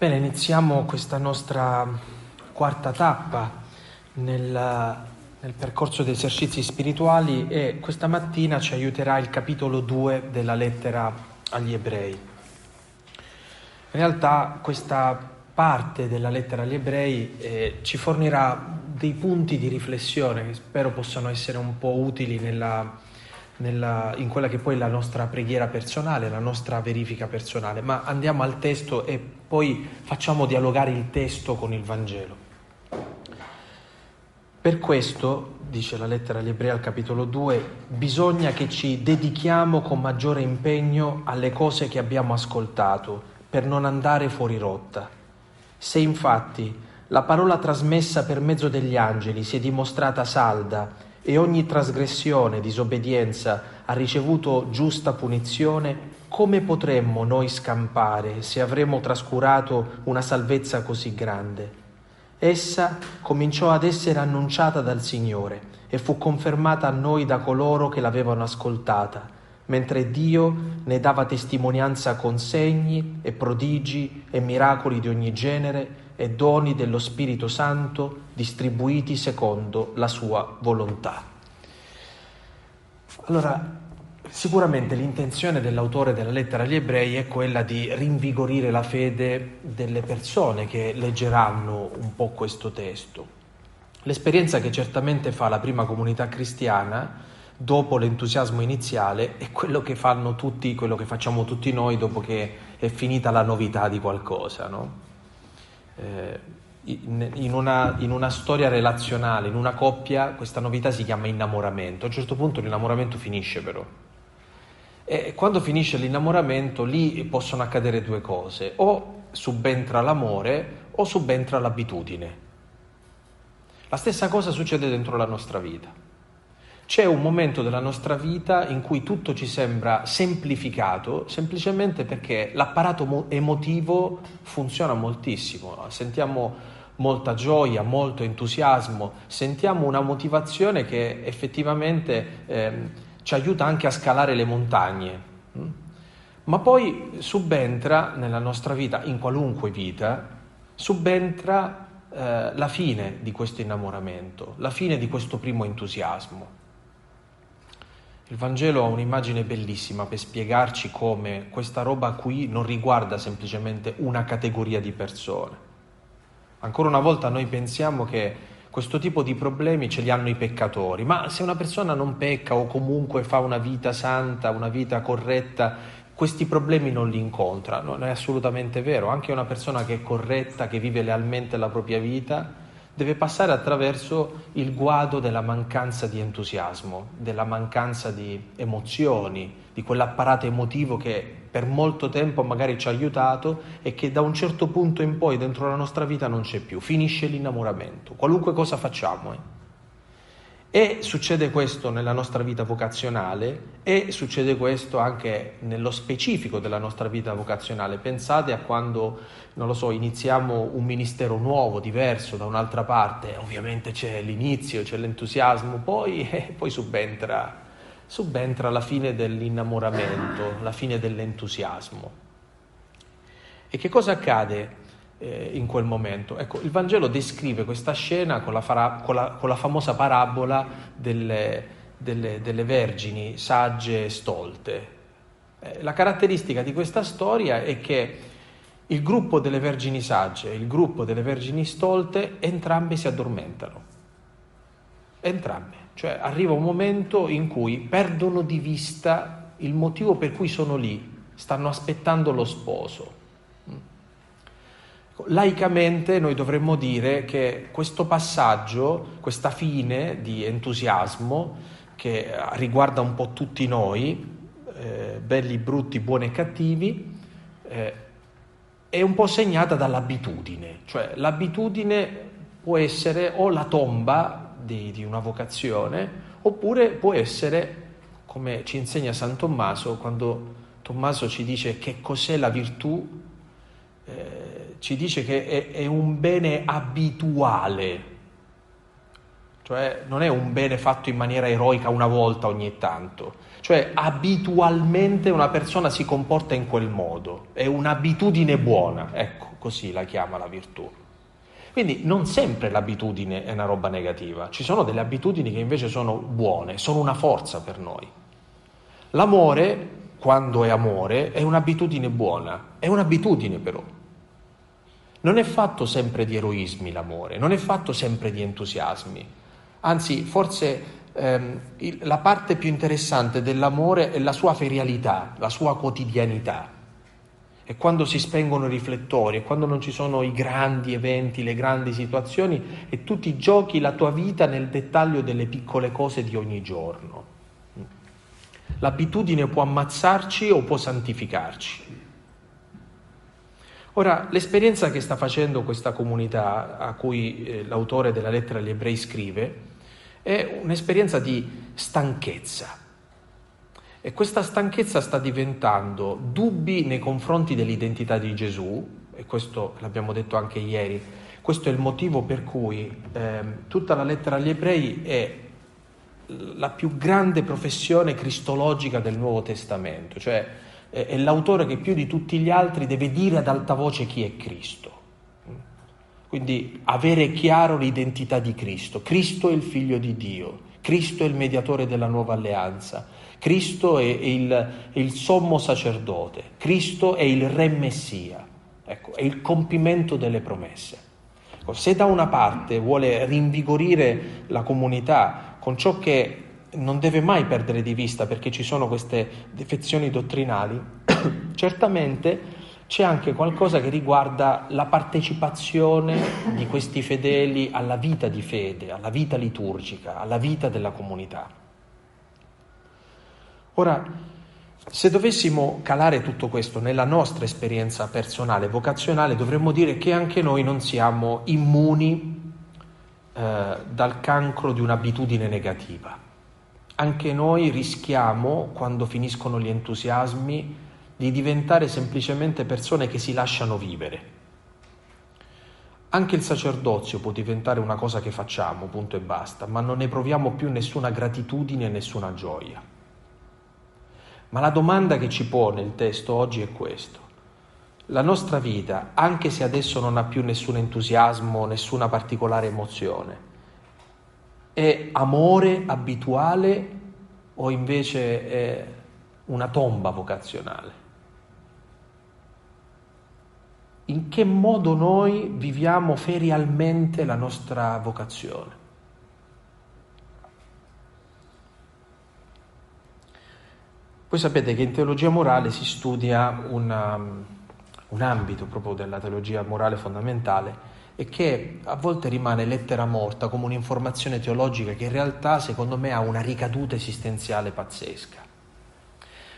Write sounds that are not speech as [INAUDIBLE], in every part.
Bene, iniziamo questa nostra quarta tappa nel, nel, percorso di esercizi spirituali e questa mattina ci aiuterà il capitolo 2 della lettera agli ebrei. In realtà questa parte della lettera agli ebrei eh, ci fornirà dei punti di riflessione che spero possano essere un po' utili nella, nella, in quella che poi è la nostra preghiera personale, la nostra verifica personale, ma andiamo al testo e poi facciamo dialogare il testo con il Vangelo. Per questo, dice la lettera agli Ebrei al capitolo 2, bisogna che ci dedichiamo con maggiore impegno alle cose che abbiamo ascoltato per non andare fuori rotta. Se infatti la parola trasmessa per mezzo degli angeli si è dimostrata salda e ogni trasgressione, disobbedienza ha ricevuto giusta punizione, come potremmo noi scampare se avremmo trascurato una salvezza così grande? Essa cominciò ad essere annunciata dal Signore e fu confermata a noi da coloro che l'avevano ascoltata, mentre Dio ne dava testimonianza con segni e prodigi e miracoli di ogni genere e doni dello Spirito Santo distribuiti secondo la sua volontà. Allora, sicuramente l'intenzione dell'autore della lettera agli ebrei è quella di rinvigorire la fede delle persone che leggeranno un po' questo testo. L'esperienza che certamente fa la prima comunità cristiana dopo l'entusiasmo iniziale è quello che fanno tutti, quello che facciamo tutti noi dopo che è finita la novità di qualcosa, no? Eh, in, una, in una storia relazionale, in una coppia, questa novità si chiama innamoramento. A un certo punto l'innamoramento finisce però. E quando finisce l'innamoramento lì possono accadere due cose, o subentra l'amore o subentra l'abitudine. La stessa cosa succede dentro la nostra vita. C'è un momento della nostra vita in cui tutto ci sembra semplificato semplicemente perché l'apparato emotivo funziona moltissimo. Sentiamo molta gioia, molto entusiasmo, sentiamo una motivazione che effettivamente eh, ci aiuta anche a scalare le montagne. Mm? Ma poi subentra nella nostra vita, in qualunque vita, subentra eh, la fine di questo innamoramento, la fine di questo primo entusiasmo. Il Vangelo ha un'immagine bellissima per spiegarci come questa roba qui non riguarda semplicemente una categoria di persone. Ancora una volta noi pensiamo che questo tipo di problemi ce li hanno i peccatori, ma se una persona non pecca o comunque fa una vita santa, una vita corretta, questi problemi non li incontra. Non è assolutamente vero. Anche una persona che è corretta, che vive lealmente la propria vita, deve passare attraverso il guado della mancanza di entusiasmo, della mancanza di emozioni, di quell'apparato emotivo che per molto tempo magari ci ha aiutato e che da un certo punto in poi dentro la nostra vita non c'è più, finisce l'innamoramento, qualunque cosa facciamo. Eh. E succede questo nella nostra vita vocazionale e succede questo anche nello specifico della nostra vita vocazionale. Pensate a quando, non lo so, iniziamo un ministero nuovo, diverso da un'altra parte, ovviamente c'è l'inizio, c'è l'entusiasmo, poi, [LAUGHS] eh, poi subentra, subentra la fine dell'innamoramento, la fine dell'entusiasmo. E che cosa accade? Eh, in quel momento. Ecco, il Vangelo descrive questa scena con la, fara- con la, con la famosa parabola delle, delle, delle, vergini sagge e stolte. Eh, la caratteristica di questa storia è che il gruppo delle vergini sagge e il gruppo delle vergini stolte entrambi si addormentano. Entrambi. Cioè arriva un momento in cui perdono di vista il motivo per cui sono lì, stanno aspettando lo sposo. Laicamente noi dovremmo dire che questo passaggio, questa fine di entusiasmo che riguarda un po' tutti noi, eh, belli, brutti, buoni e cattivi, eh, è un po' segnata dall'abitudine, cioè l'abitudine può essere o la tomba di, di una vocazione oppure può essere, come ci insegna San Tommaso, quando Tommaso ci dice che cos'è la virtù, eh, ci dice che è, è un bene abituale, cioè non è un bene fatto in maniera eroica una volta ogni tanto, cioè abitualmente una persona si comporta in quel modo, è un'abitudine buona, ecco, così la chiama la virtù. Quindi non sempre l'abitudine è una roba negativa, ci sono delle abitudini che invece sono buone, sono una forza per noi. L'amore, quando è amore, è un'abitudine buona, è un'abitudine però. Non è fatto sempre di eroismi l'amore, non è fatto sempre di entusiasmi, anzi forse ehm, la parte più interessante dell'amore è la sua ferialità, la sua quotidianità e quando si spengono i riflettori, e quando non ci sono i grandi eventi, le grandi situazioni, e tu ti giochi la tua vita nel dettaglio delle piccole cose di ogni giorno. L'abitudine può ammazzarci o può santificarci. Ora, l'esperienza che sta facendo questa comunità a cui eh, l'autore della lettera agli ebrei scrive è un'esperienza di stanchezza. E questa stanchezza sta diventando dubbi nei confronti dell'identità di Gesù, e questo l'abbiamo detto anche ieri, questo è il motivo per cui eh, tutta la lettera agli ebrei è la più grande professione cristologica del Nuovo Testamento, cioè è, è l'autore che più di tutti gli altri deve dire ad alta voce chi è Cristo. Quindi avere chiaro l'identità di Cristo. Cristo è il figlio di Dio, Cristo è il mediatore della nuova alleanza, Cristo è il, il sommo sacerdote, Cristo è il re messia, ecco, è il compimento delle promesse. Ecco, se da una parte vuole rinvigorire la comunità con ciò che non deve mai perdere di vista perché ci sono queste defezioni dottrinali, [COUGHS] certamente c'è anche qualcosa che riguarda la partecipazione di questi fedeli alla vita di fede, alla vita liturgica, alla vita della comunità. Ora, se dovessimo calare tutto questo nella nostra esperienza personale, vocazionale, dovremmo dire che anche noi non siamo immuni eh, dal cancro di un'abitudine negativa. Anche noi rischiamo, quando finiscono gli entusiasmi, di diventare semplicemente persone che si lasciano vivere. Anche il sacerdozio può diventare una cosa che facciamo, punto e basta, ma non ne proviamo più nessuna gratitudine e nessuna gioia. Ma la domanda che ci pone il testo oggi è questo. La nostra vita, anche se adesso non ha più nessun entusiasmo, nessuna particolare emozione, è amore abituale o invece è una tomba vocazionale? In che modo noi viviamo ferialmente la nostra vocazione? Voi sapete che in teologia morale si studia una, un ambito proprio della teologia morale fondamentale e che a volte rimane lettera morta come un'informazione teologica che in realtà secondo me ha una ricaduta esistenziale pazzesca.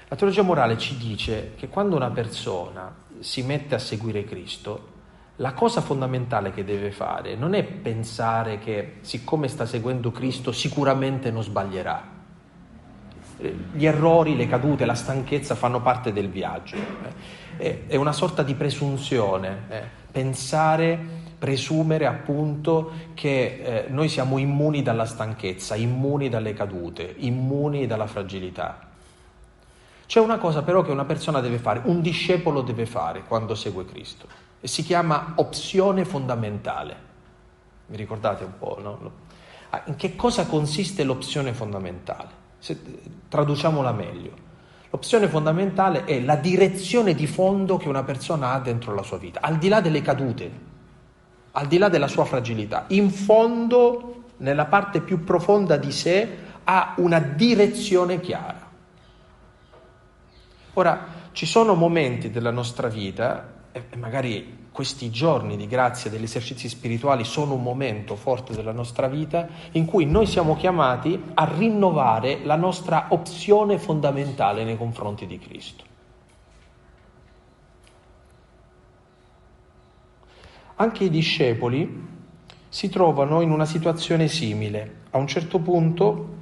La teologia morale ci dice che quando una persona si mette a seguire Cristo, la cosa fondamentale che deve fare non è pensare che siccome sta seguendo Cristo sicuramente non sbaglierà gli errori, le cadute, la stanchezza fanno parte del viaggio. È una sorta di presunzione, eh. pensare, presumere appunto che eh, noi siamo immuni dalla stanchezza, immuni dalle cadute, immuni dalla fragilità. C'è una cosa però che una persona deve fare, un discepolo deve fare quando segue Cristo e si chiama opzione fondamentale. Mi ricordate un po', no? Ah, in che cosa consiste l'opzione fondamentale? Se, traduciamola meglio. L'opzione fondamentale è la direzione di fondo che una persona ha dentro la sua vita, al di là delle cadute, al di là della sua fragilità. In fondo, nella parte più profonda di sé, ha una direzione chiara. Ora, ci sono momenti della nostra vita, e magari questi giorni di grazia degli esercizi spirituali sono un momento forte della nostra vita in cui noi siamo chiamati a rinnovare la nostra opzione fondamentale nei confronti di Cristo. Anche i discepoli si trovano in una situazione simile. A un certo punto,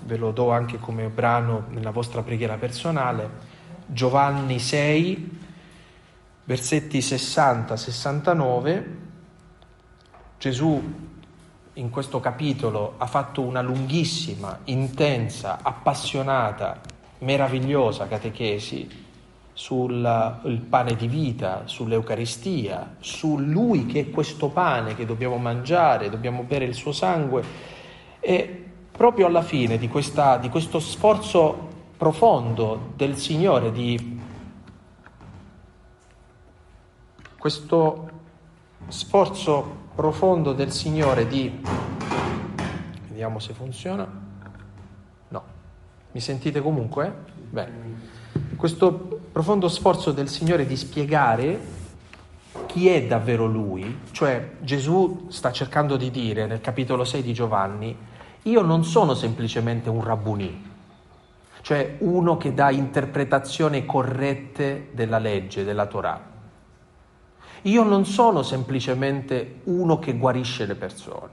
ve lo do anche come brano nella vostra preghiera personale, Giovanni 6, versetti 60-69, Gesù in questo capitolo ha fatto una lunghissima, intensa, appassionata, meravigliosa catechesi sul pane di vita, sull'Eucaristia, su Lui che è questo pane che dobbiamo mangiare, dobbiamo bere il suo sangue. E proprio alla fine di, questa, di questo sforzo profondo del Signore di questo sforzo profondo del Signore di vediamo se funziona no mi sentite comunque? bene questo profondo sforzo del Signore di spiegare chi è davvero Lui, cioè Gesù sta cercando di dire nel capitolo 6 di Giovanni, io non sono semplicemente un rabbunì, cioè uno che dà interpretazioni corrette della legge, della Torah. Io non sono semplicemente uno che guarisce le persone.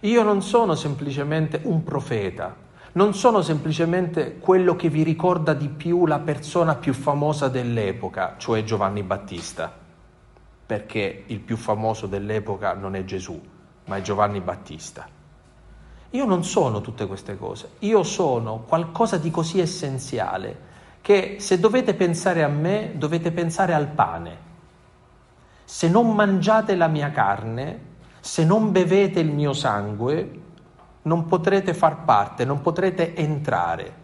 Io non sono semplicemente un profeta non sono semplicemente quello che vi ricorda di più la persona più famosa dell'epoca, cioè Giovanni Battista, perché il più famoso dell'epoca non è Gesù, ma è Giovanni Battista. Io non sono tutte queste cose, io sono qualcosa di così essenziale che se dovete pensare a me dovete pensare al pane. Se non mangiate la mia carne, se non bevete il mio sangue, non potrete far parte, non potrete entrare.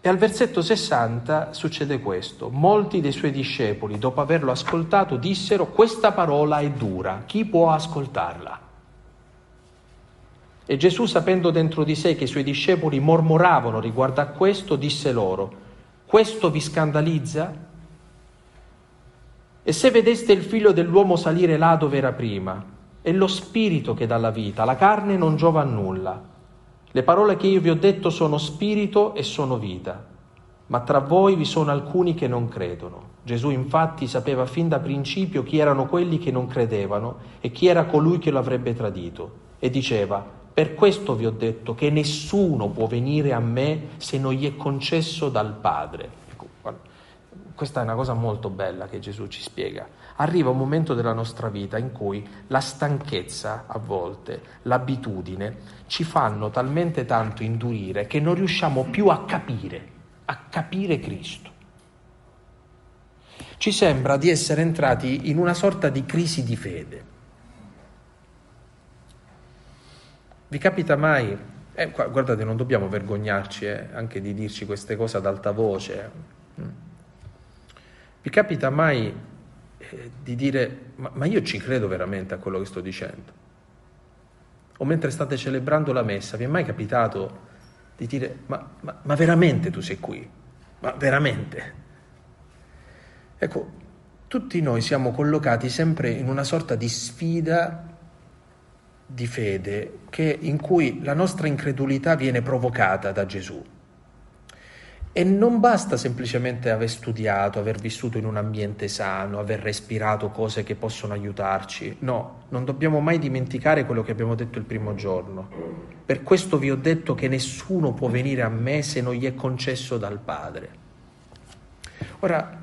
E al versetto 60 succede questo. Molti dei suoi discepoli, dopo averlo ascoltato, dissero questa parola è dura, chi può ascoltarla? E Gesù, sapendo dentro di sé che i suoi discepoli mormoravano riguardo a questo, disse loro, questo vi scandalizza? E se vedeste il figlio dell'uomo salire là dove era prima, è lo spirito che dà la vita, la carne non giova a nulla. Le parole che io vi ho detto sono spirito e sono vita, ma tra voi vi sono alcuni che non credono. Gesù infatti sapeva fin da principio chi erano quelli che non credevano e chi era colui che lo avrebbe tradito, e diceva, per questo vi ho detto che nessuno può venire a me se non gli è concesso dal Padre. Ecco, questa è una cosa molto bella che Gesù ci spiega arriva un momento della nostra vita in cui la stanchezza, a volte, l'abitudine, ci fanno talmente tanto indurire che non riusciamo più a capire, a capire Cristo. Ci sembra di essere entrati in una sorta di crisi di fede. Vi capita mai? Eh, guardate, non dobbiamo vergognarci eh, anche di dirci queste cose ad alta voce. Mm. Vi capita mai eh, di dire ma, ma io ci credo veramente a quello che sto dicendo. O mentre state celebrando la messa, vi è mai capitato di dire ma, ma, ma veramente tu sei qui? Ma veramente? Ecco, tutti noi siamo collocati sempre in una sorta di sfida di fede che, in cui la nostra incredulità viene provocata da Gesù. E non basta semplicemente aver studiato, aver vissuto in un ambiente sano, aver respirato cose che possono aiutarci. No, non dobbiamo mai dimenticare quello che abbiamo detto il primo giorno. Per questo vi ho detto che nessuno può venire a me se non gli è concesso dal Padre. Ora,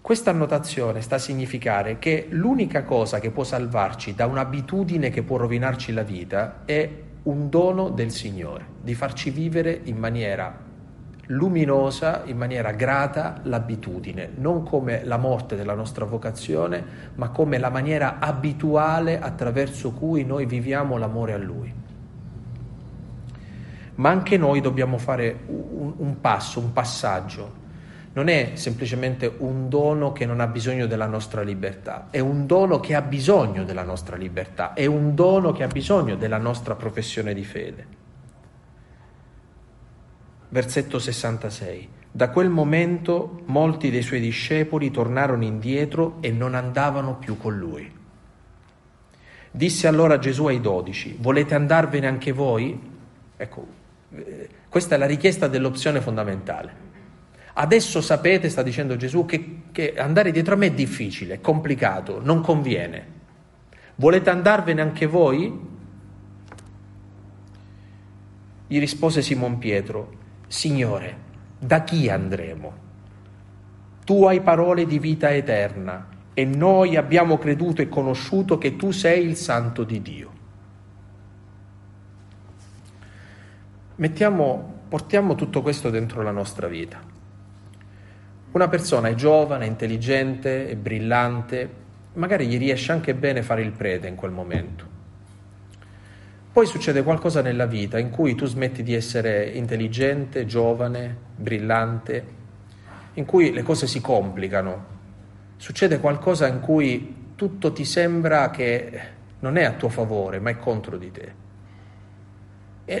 questa annotazione sta a significare che l'unica cosa che può salvarci da un'abitudine che può rovinarci la vita è un dono del Signore, di farci vivere in maniera luminosa in maniera grata l'abitudine, non come la morte della nostra vocazione, ma come la maniera abituale attraverso cui noi viviamo l'amore a Lui. Ma anche noi dobbiamo fare un, un passo, un passaggio. Non è semplicemente un dono che non ha bisogno della nostra libertà, è un dono che ha bisogno della nostra libertà, è un dono che ha bisogno della nostra professione di fede. Versetto 66. Da quel momento molti dei suoi discepoli tornarono indietro e non andavano più con lui. Disse allora Gesù ai dodici, volete andarvene anche voi? Ecco, eh, questa è la richiesta dell'opzione fondamentale. Adesso sapete, sta dicendo Gesù, che, che andare dietro a me è difficile, è complicato, non conviene. Volete andarvene anche voi? Gli rispose Simon Pietro, Signore, da chi andremo? Tu hai parole di vita eterna e noi abbiamo creduto e conosciuto che tu sei il santo di Dio. Mettiamo, portiamo tutto questo dentro la nostra vita. Una persona è giovane, intelligente, è brillante, magari gli riesce anche bene fare il prete in quel momento. Poi succede qualcosa nella vita in cui tu smetti di essere intelligente, giovane, brillante, in cui le cose si complicano, succede qualcosa in cui tutto ti sembra che non è a tuo favore, ma è contro di te.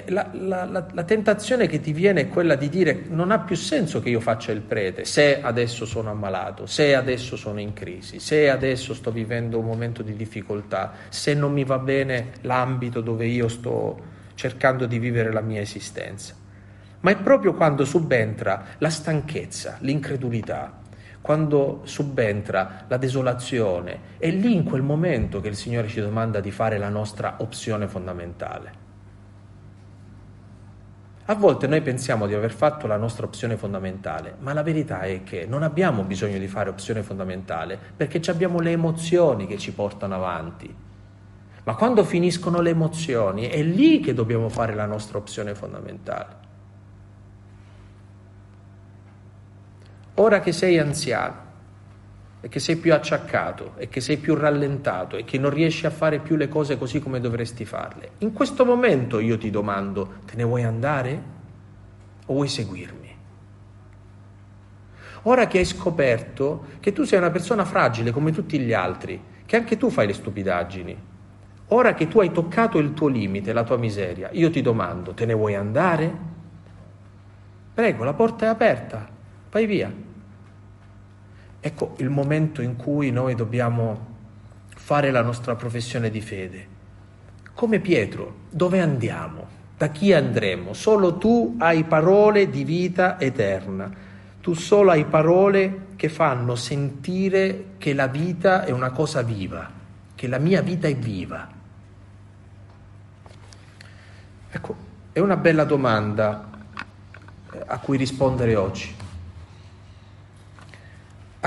La, la, la, la, tentazione che ti viene è quella di dire non ha più senso che io faccia il prete se adesso sono ammalato, se adesso sono in crisi, se adesso sto vivendo un momento di difficoltà, se non mi va bene l'ambito dove io sto cercando di vivere la mia esistenza. Ma è proprio quando subentra la stanchezza, l'incredulità, quando subentra la desolazione, è lì in quel momento che il Signore ci domanda di fare la nostra opzione fondamentale. A volte noi pensiamo di aver fatto la nostra opzione fondamentale, ma la verità è che non abbiamo bisogno di fare opzione fondamentale perché abbiamo le emozioni che ci portano avanti. Ma quando finiscono le emozioni è lì che dobbiamo fare la nostra opzione fondamentale. Ora che sei anziano e che sei più acciaccato e che sei più rallentato e che non riesci a fare più le cose così come dovresti farle, in questo momento io ti domando, te ne vuoi andare o vuoi seguirmi? Ora che hai scoperto che tu sei una persona fragile come tutti gli altri, che anche tu fai le stupidaggini, ora che tu hai toccato il tuo limite, la tua miseria, io ti domando, te ne vuoi andare? Prego, la porta è aperta, vai via. Ecco il momento in cui noi dobbiamo fare la nostra professione di fede. Come Pietro, dove andiamo? Da chi andremo? Solo tu hai parole di vita eterna. Tu solo hai parole che fanno sentire che la vita è una cosa viva, che la mia vita è viva. Ecco, è una bella domanda eh, a cui rispondere oggi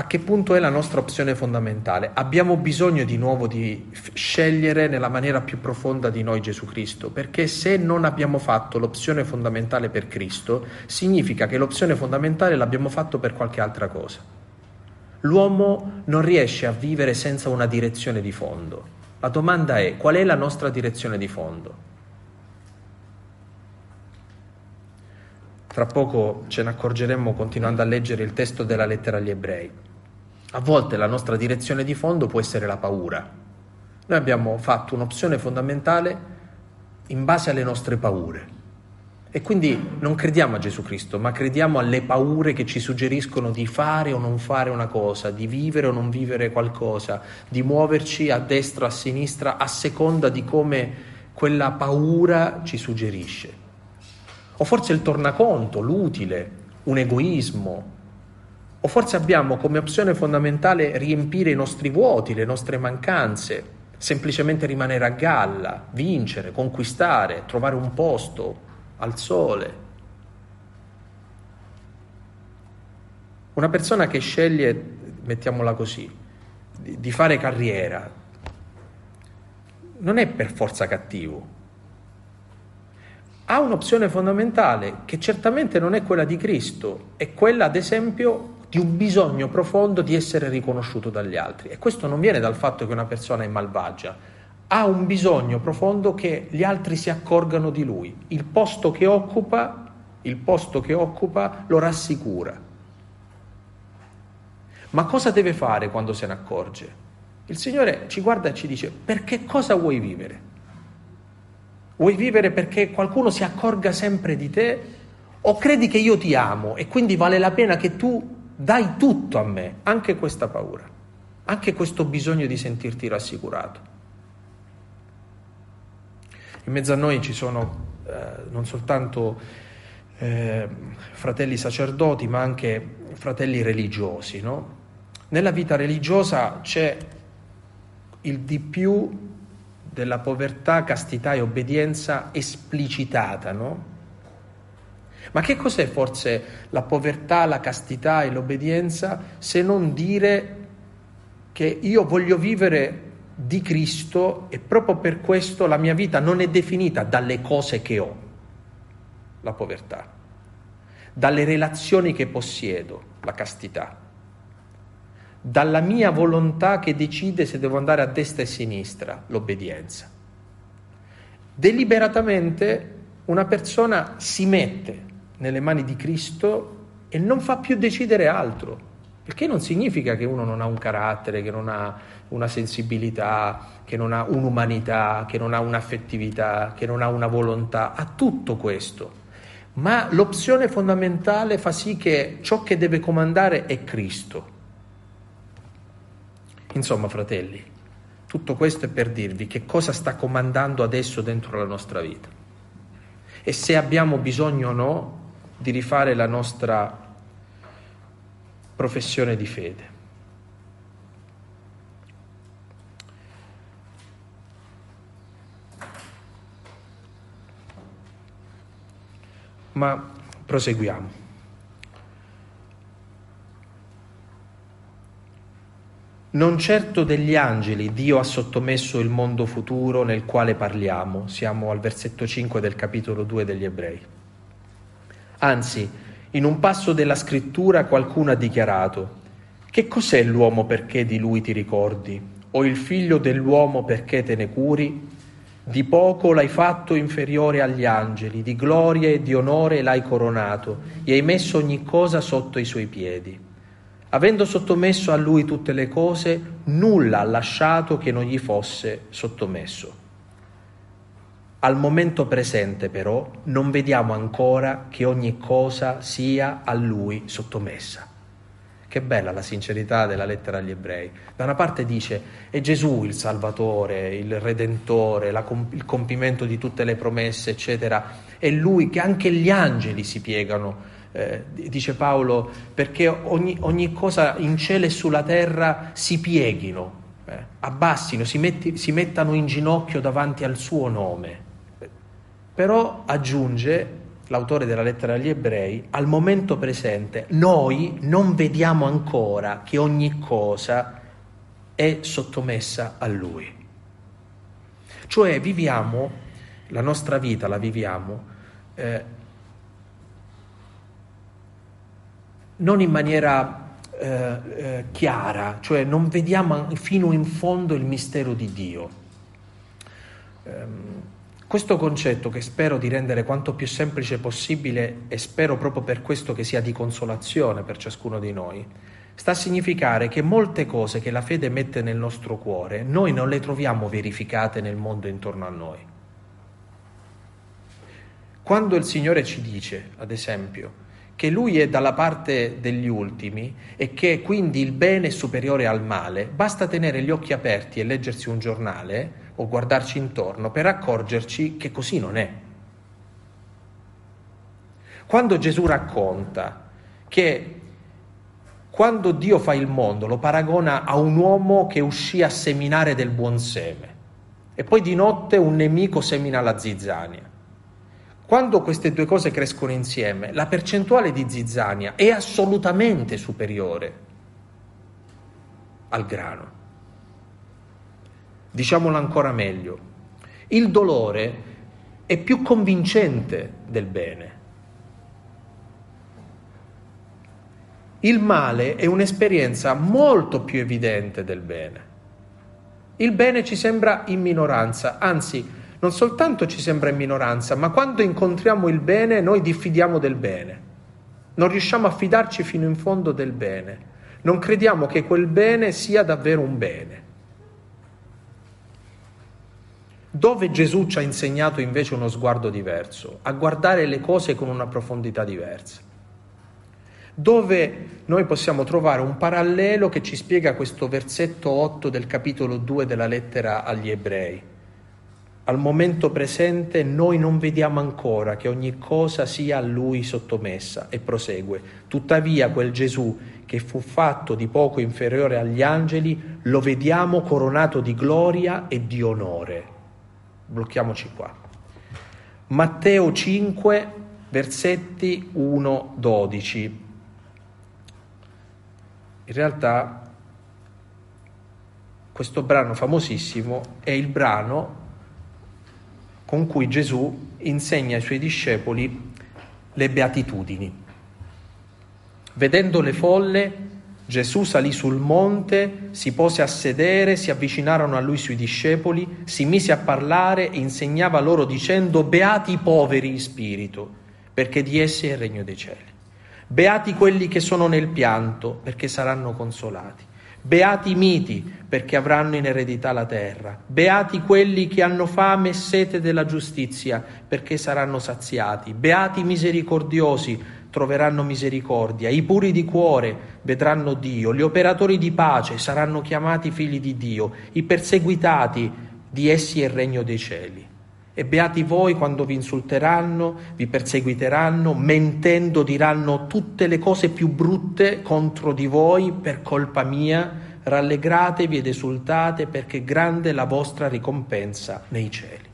a che punto è la nostra opzione fondamentale? Abbiamo bisogno di nuovo di scegliere nella maniera più profonda di noi Gesù Cristo, perché se non abbiamo fatto l'opzione fondamentale per Cristo, significa che l'opzione fondamentale l'abbiamo fatto per qualche altra cosa. L'uomo non riesce a vivere senza una direzione di fondo. La domanda è qual è la nostra direzione di fondo? Tra poco ce ne accorgeremo continuando a leggere il testo della lettera agli ebrei. A volte la nostra direzione di fondo può essere la paura. Noi abbiamo fatto un'opzione fondamentale in base alle nostre paure. E quindi non crediamo a Gesù Cristo, ma crediamo alle paure che ci suggeriscono di fare o non fare una cosa, di vivere o non vivere qualcosa, di muoverci a destra o a sinistra a seconda di come quella paura ci suggerisce o forse il tornaconto, l'utile, un egoismo, o forse abbiamo come opzione fondamentale riempire i nostri vuoti, le nostre mancanze, semplicemente rimanere a galla, vincere, conquistare, trovare un posto al sole. Una persona che sceglie, mettiamola così, di fare carriera, non è per forza cattivo, ha un'opzione fondamentale che certamente non è quella di Cristo, è quella ad esempio di un bisogno profondo di essere riconosciuto dagli altri. E questo non viene dal fatto che una persona è malvagia, ha un bisogno profondo che gli altri si accorgano di lui. Il posto che occupa, posto che occupa lo rassicura. Ma cosa deve fare quando se ne accorge? Il Signore ci guarda e ci dice, per che cosa vuoi vivere? Vuoi vivere perché qualcuno si accorga sempre di te? O credi che io ti amo e quindi vale la pena che tu dai tutto a me, anche questa paura, anche questo bisogno di sentirti rassicurato? In mezzo a noi ci sono eh, non soltanto eh, fratelli sacerdoti, ma anche fratelli religiosi. No? Nella vita religiosa c'è il di più della povertà, castità e obbedienza esplicitata, no? Ma che cos'è forse la povertà, la castità e l'obbedienza se non dire che io voglio vivere di Cristo e proprio per questo la mia vita non è definita dalle cose che ho, la povertà, dalle relazioni che possiedo, la castità, dalla mia volontà che decide se devo andare a destra e a sinistra, l'obbedienza. Deliberatamente una persona si mette nelle mani di Cristo e non fa più decidere altro, perché non significa che uno non ha un carattere, che non ha una sensibilità, che non ha un'umanità, che non ha un'affettività, che non ha una volontà, ha tutto questo. Ma l'opzione fondamentale fa sì che ciò che deve comandare è Cristo. Insomma, fratelli, tutto questo è per dirvi che cosa sta comandando adesso dentro la nostra vita e se abbiamo bisogno o no di rifare la nostra professione di fede. Ma proseguiamo. Non certo degli angeli Dio ha sottomesso il mondo futuro nel quale parliamo, siamo al versetto 5 del capitolo 2 degli ebrei. Anzi, in un passo della scrittura qualcuno ha dichiarato, che cos'è l'uomo perché di lui ti ricordi? O il figlio dell'uomo perché te ne curi? Di poco l'hai fatto inferiore agli angeli, di gloria e di onore l'hai coronato e hai messo ogni cosa sotto i suoi piedi. Avendo sottomesso a lui tutte le cose, nulla ha lasciato che non gli fosse sottomesso. Al momento presente però non vediamo ancora che ogni cosa sia a lui sottomessa. Che bella la sincerità della lettera agli ebrei. Da una parte dice è Gesù il Salvatore, il Redentore, comp- il compimento di tutte le promesse, eccetera. È lui che anche gli angeli si piegano, eh, dice Paolo, perché ogni, ogni, cosa in cielo e sulla terra si pieghino, eh, abbassino, si, metti, si mettano in ginocchio davanti al suo nome. Però aggiunge l'autore della lettera agli ebrei, al momento presente noi non vediamo ancora che ogni cosa è sottomessa a lui. Cioè viviamo, la nostra vita la viviamo eh, non in maniera eh, eh, chiara, cioè non vediamo fino in fondo il mistero di Dio. Um, questo concetto che spero di rendere quanto più semplice possibile e spero proprio per questo che sia di consolazione per ciascuno di noi, sta a significare che molte cose che la fede mette nel nostro cuore noi non le troviamo verificate nel mondo intorno a noi. Quando il Signore ci dice, ad esempio, che Lui è dalla parte degli ultimi e che quindi il bene è superiore al male, basta tenere gli occhi aperti e leggersi un giornale o guardarci intorno per accorgerci che così non è. Quando Gesù racconta che quando Dio fa il mondo lo paragona a un uomo che uscì a seminare del buon seme e poi di notte un nemico semina la zizzania. Quando queste due cose crescono insieme, la percentuale di zizzania è assolutamente superiore al grano. Diciamolo ancora meglio, il dolore è più convincente del bene. Il male è un'esperienza molto più evidente del bene. Il bene ci sembra in minoranza, anzi non soltanto ci sembra in minoranza, ma quando incontriamo il bene noi diffidiamo del bene. Non riusciamo a fidarci fino in fondo del bene. Non crediamo che quel bene sia davvero un bene. Dove Gesù ci ha insegnato invece uno sguardo diverso, a guardare le cose con una profondità diversa. Dove noi possiamo trovare un parallelo che ci spiega questo versetto 8 del capitolo 2 della lettera agli ebrei. Al momento presente noi non vediamo ancora che ogni cosa sia a lui sottomessa e prosegue. Tuttavia quel Gesù che fu fatto di poco inferiore agli angeli lo vediamo coronato di gloria e di onore blocchiamoci qua. Matteo 5, versetti 1-12. In realtà questo brano famosissimo è il brano con cui Gesù insegna ai suoi discepoli le beatitudini. Vedendo le folle, Gesù salì sul monte, si pose a sedere, si avvicinarono a lui i suoi discepoli, si mise a parlare e insegnava loro dicendo Beati i poveri in spirito, perché di essi è il regno dei cieli. Beati quelli che sono nel pianto, perché saranno consolati. Beati i miti, perché avranno in eredità la terra. Beati quelli che hanno fame e sete della giustizia, perché saranno saziati. Beati i misericordiosi, troveranno misericordia, i puri di cuore vedranno Dio, gli operatori di pace saranno chiamati figli di Dio, i perseguitati di essi è il regno dei cieli. E beati voi quando vi insulteranno, vi perseguiteranno, mentendo diranno tutte le cose più brutte contro di voi per colpa mia, rallegratevi ed esultate perché grande è la vostra ricompensa nei cieli.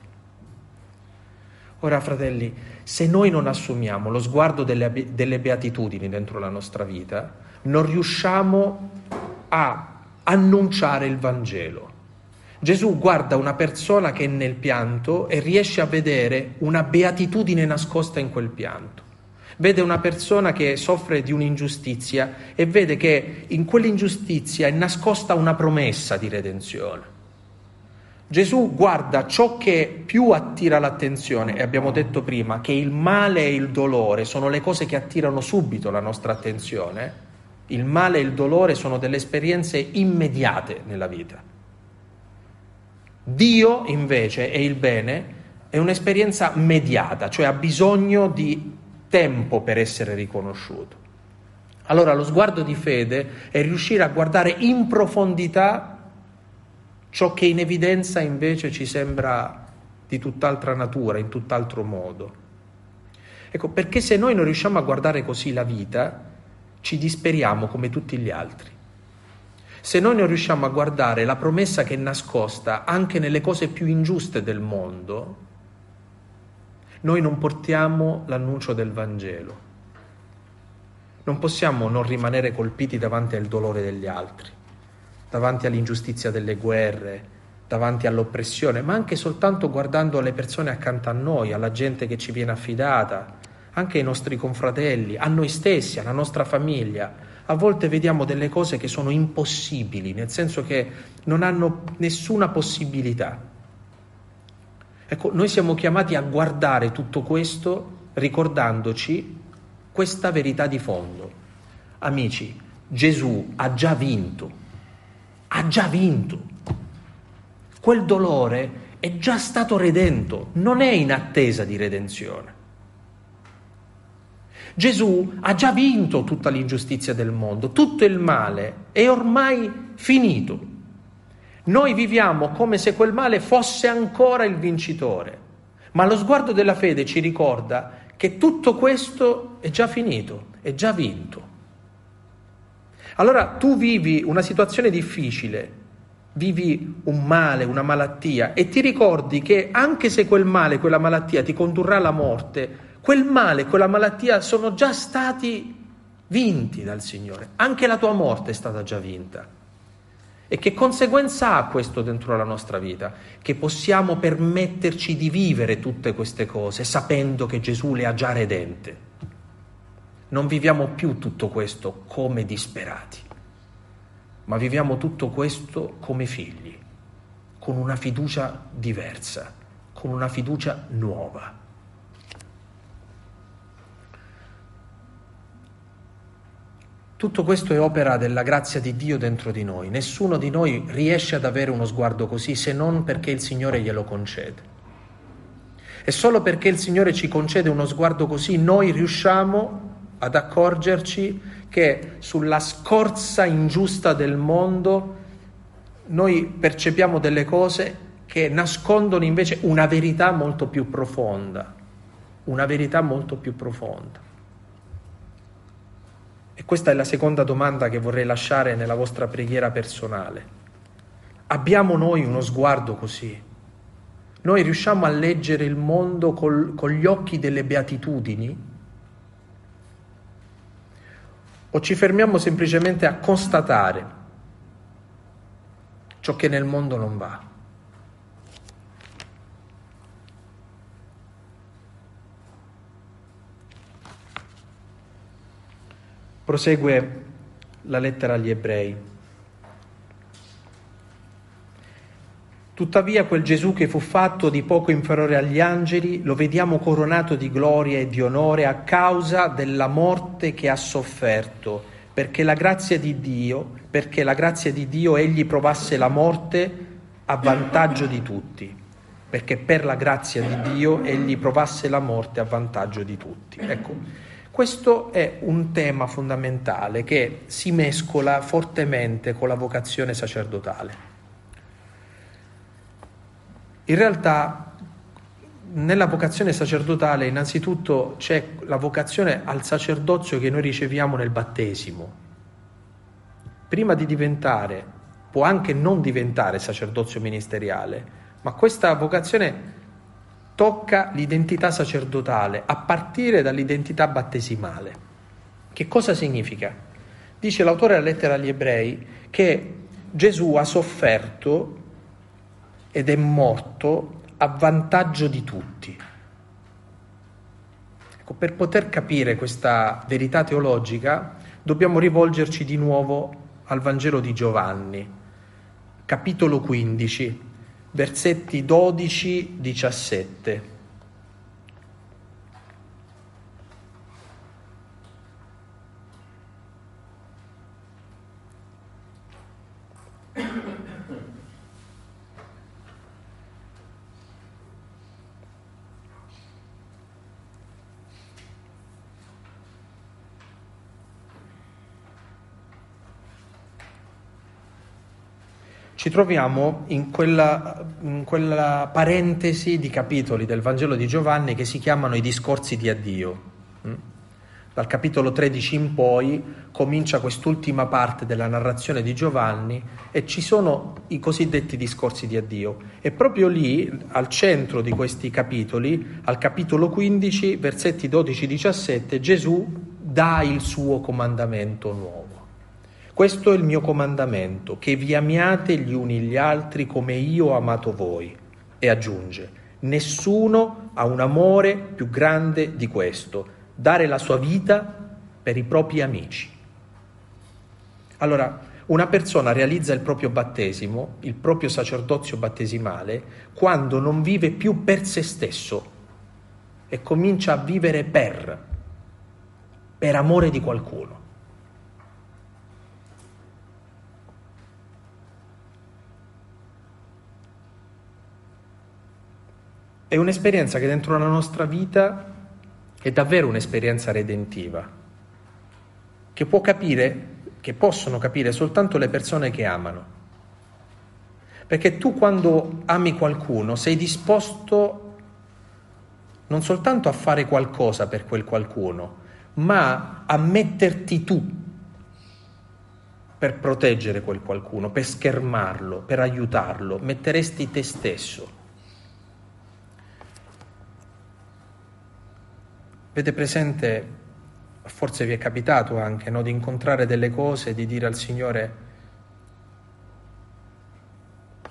Ora, fratelli, se noi non assumiamo lo sguardo delle, delle beatitudini dentro la nostra vita, non riusciamo a annunciare il Vangelo. Gesù guarda una persona che è nel pianto e riesce a vedere una beatitudine nascosta in quel pianto. Vede una persona che soffre di un'ingiustizia e vede che in quell'ingiustizia è nascosta una promessa di redenzione. Gesù guarda ciò che più attira l'attenzione, e abbiamo detto prima che il male e il dolore sono le cose che attirano subito la nostra attenzione. Il male e il dolore sono delle esperienze immediate nella vita. Dio invece e il bene è un'esperienza mediata, cioè ha bisogno di tempo per essere riconosciuto. Allora lo sguardo di fede è riuscire a guardare in profondità ciò che in evidenza invece ci sembra di tutt'altra natura, in tutt'altro modo. Ecco, perché se noi non riusciamo a guardare così la vita, ci disperiamo come tutti gli altri. Se noi non riusciamo a guardare la promessa che è nascosta anche nelle cose più ingiuste del mondo, noi non portiamo l'annuncio del Vangelo. Non possiamo non rimanere colpiti davanti al dolore degli altri davanti all'ingiustizia delle guerre, davanti all'oppressione, ma anche soltanto guardando le persone accanto a noi, alla gente che ci viene affidata, anche ai nostri confratelli, a noi stessi, alla nostra famiglia. A volte vediamo delle cose che sono impossibili, nel senso che non hanno nessuna possibilità. Ecco, noi siamo chiamati a guardare tutto questo ricordandoci questa verità di fondo. Amici, Gesù ha già vinto ha già vinto. Quel dolore è già stato redento, non è in attesa di redenzione. Gesù ha già vinto tutta l'ingiustizia del mondo, tutto il male è ormai finito. Noi viviamo come se quel male fosse ancora il vincitore, ma lo sguardo della fede ci ricorda che tutto questo è già finito, è già vinto. Allora tu vivi una situazione difficile, vivi un male, una malattia e ti ricordi che anche se quel male, quella malattia ti condurrà alla morte, quel male, quella malattia sono già stati vinti dal Signore. Anche la tua morte è stata già vinta. E che conseguenza ha questo dentro la nostra vita? Che possiamo permetterci di vivere tutte queste cose sapendo che Gesù le ha già redente. Non viviamo più tutto questo come disperati, ma viviamo tutto questo come figli, con una fiducia diversa, con una fiducia nuova. Tutto questo è opera della grazia di Dio dentro di noi. Nessuno di noi riesce ad avere uno sguardo così se non perché il Signore glielo concede. E solo perché il Signore ci concede uno sguardo così noi riusciamo ad accorgerci che sulla scorza ingiusta del mondo noi percepiamo delle cose che nascondono invece una verità molto più profonda, una verità molto più profonda. E questa è la seconda domanda che vorrei lasciare nella vostra preghiera personale. Abbiamo noi uno sguardo così? Noi riusciamo a leggere il mondo col, con gli occhi delle beatitudini? O ci fermiamo semplicemente a constatare ciò che nel mondo non va. Prosegue la lettera agli ebrei. Tuttavia quel Gesù che fu fatto di poco inferiore agli angeli lo vediamo coronato di gloria e di onore a causa della morte che ha sofferto, perché la grazia di Dio, perché la grazia di Dio egli provasse la morte a vantaggio di tutti, perché per la grazia di Dio egli provasse la morte a vantaggio di tutti. Ecco, questo è un tema fondamentale che si mescola fortemente con la vocazione sacerdotale. In realtà nella vocazione sacerdotale innanzitutto c'è la vocazione al sacerdozio che noi riceviamo nel battesimo. Prima di diventare, può anche non diventare sacerdozio ministeriale, ma questa vocazione tocca l'identità sacerdotale a partire dall'identità battesimale. Che cosa significa? Dice l'autore della lettera agli ebrei che Gesù ha sofferto ed è morto a vantaggio di tutti. Ecco, per poter capire questa verità teologica dobbiamo rivolgerci di nuovo al Vangelo di Giovanni, capitolo 15, versetti 12-17. Ci troviamo in quella, in quella, parentesi di capitoli del Vangelo di Giovanni che si chiamano i discorsi di addio. Mm? Dal capitolo 13 in poi comincia quest'ultima parte della narrazione di Giovanni e ci sono i cosiddetti discorsi di addio. E proprio lì, al centro di questi capitoli, al capitolo 15, versetti 12-17, Gesù dà il suo comandamento nuovo. Questo è il mio comandamento, che vi amiate gli uni gli altri come io ho amato voi. E aggiunge, nessuno ha un amore più grande di questo, dare la sua vita per i propri amici. Allora, una persona realizza il proprio battesimo, il proprio sacerdozio battesimale, quando non vive più per se stesso e comincia a vivere per, per amore di qualcuno. È un'esperienza che dentro la nostra vita è davvero un'esperienza redentiva, che può capire, che possono capire soltanto le persone che amano. Perché tu quando ami qualcuno sei disposto non soltanto a fare qualcosa per quel qualcuno, ma a metterti tu per proteggere quel qualcuno, per schermarlo, per aiutarlo, metteresti te stesso. Avete presente, forse vi è capitato anche, no, di incontrare delle cose, di dire al Signore,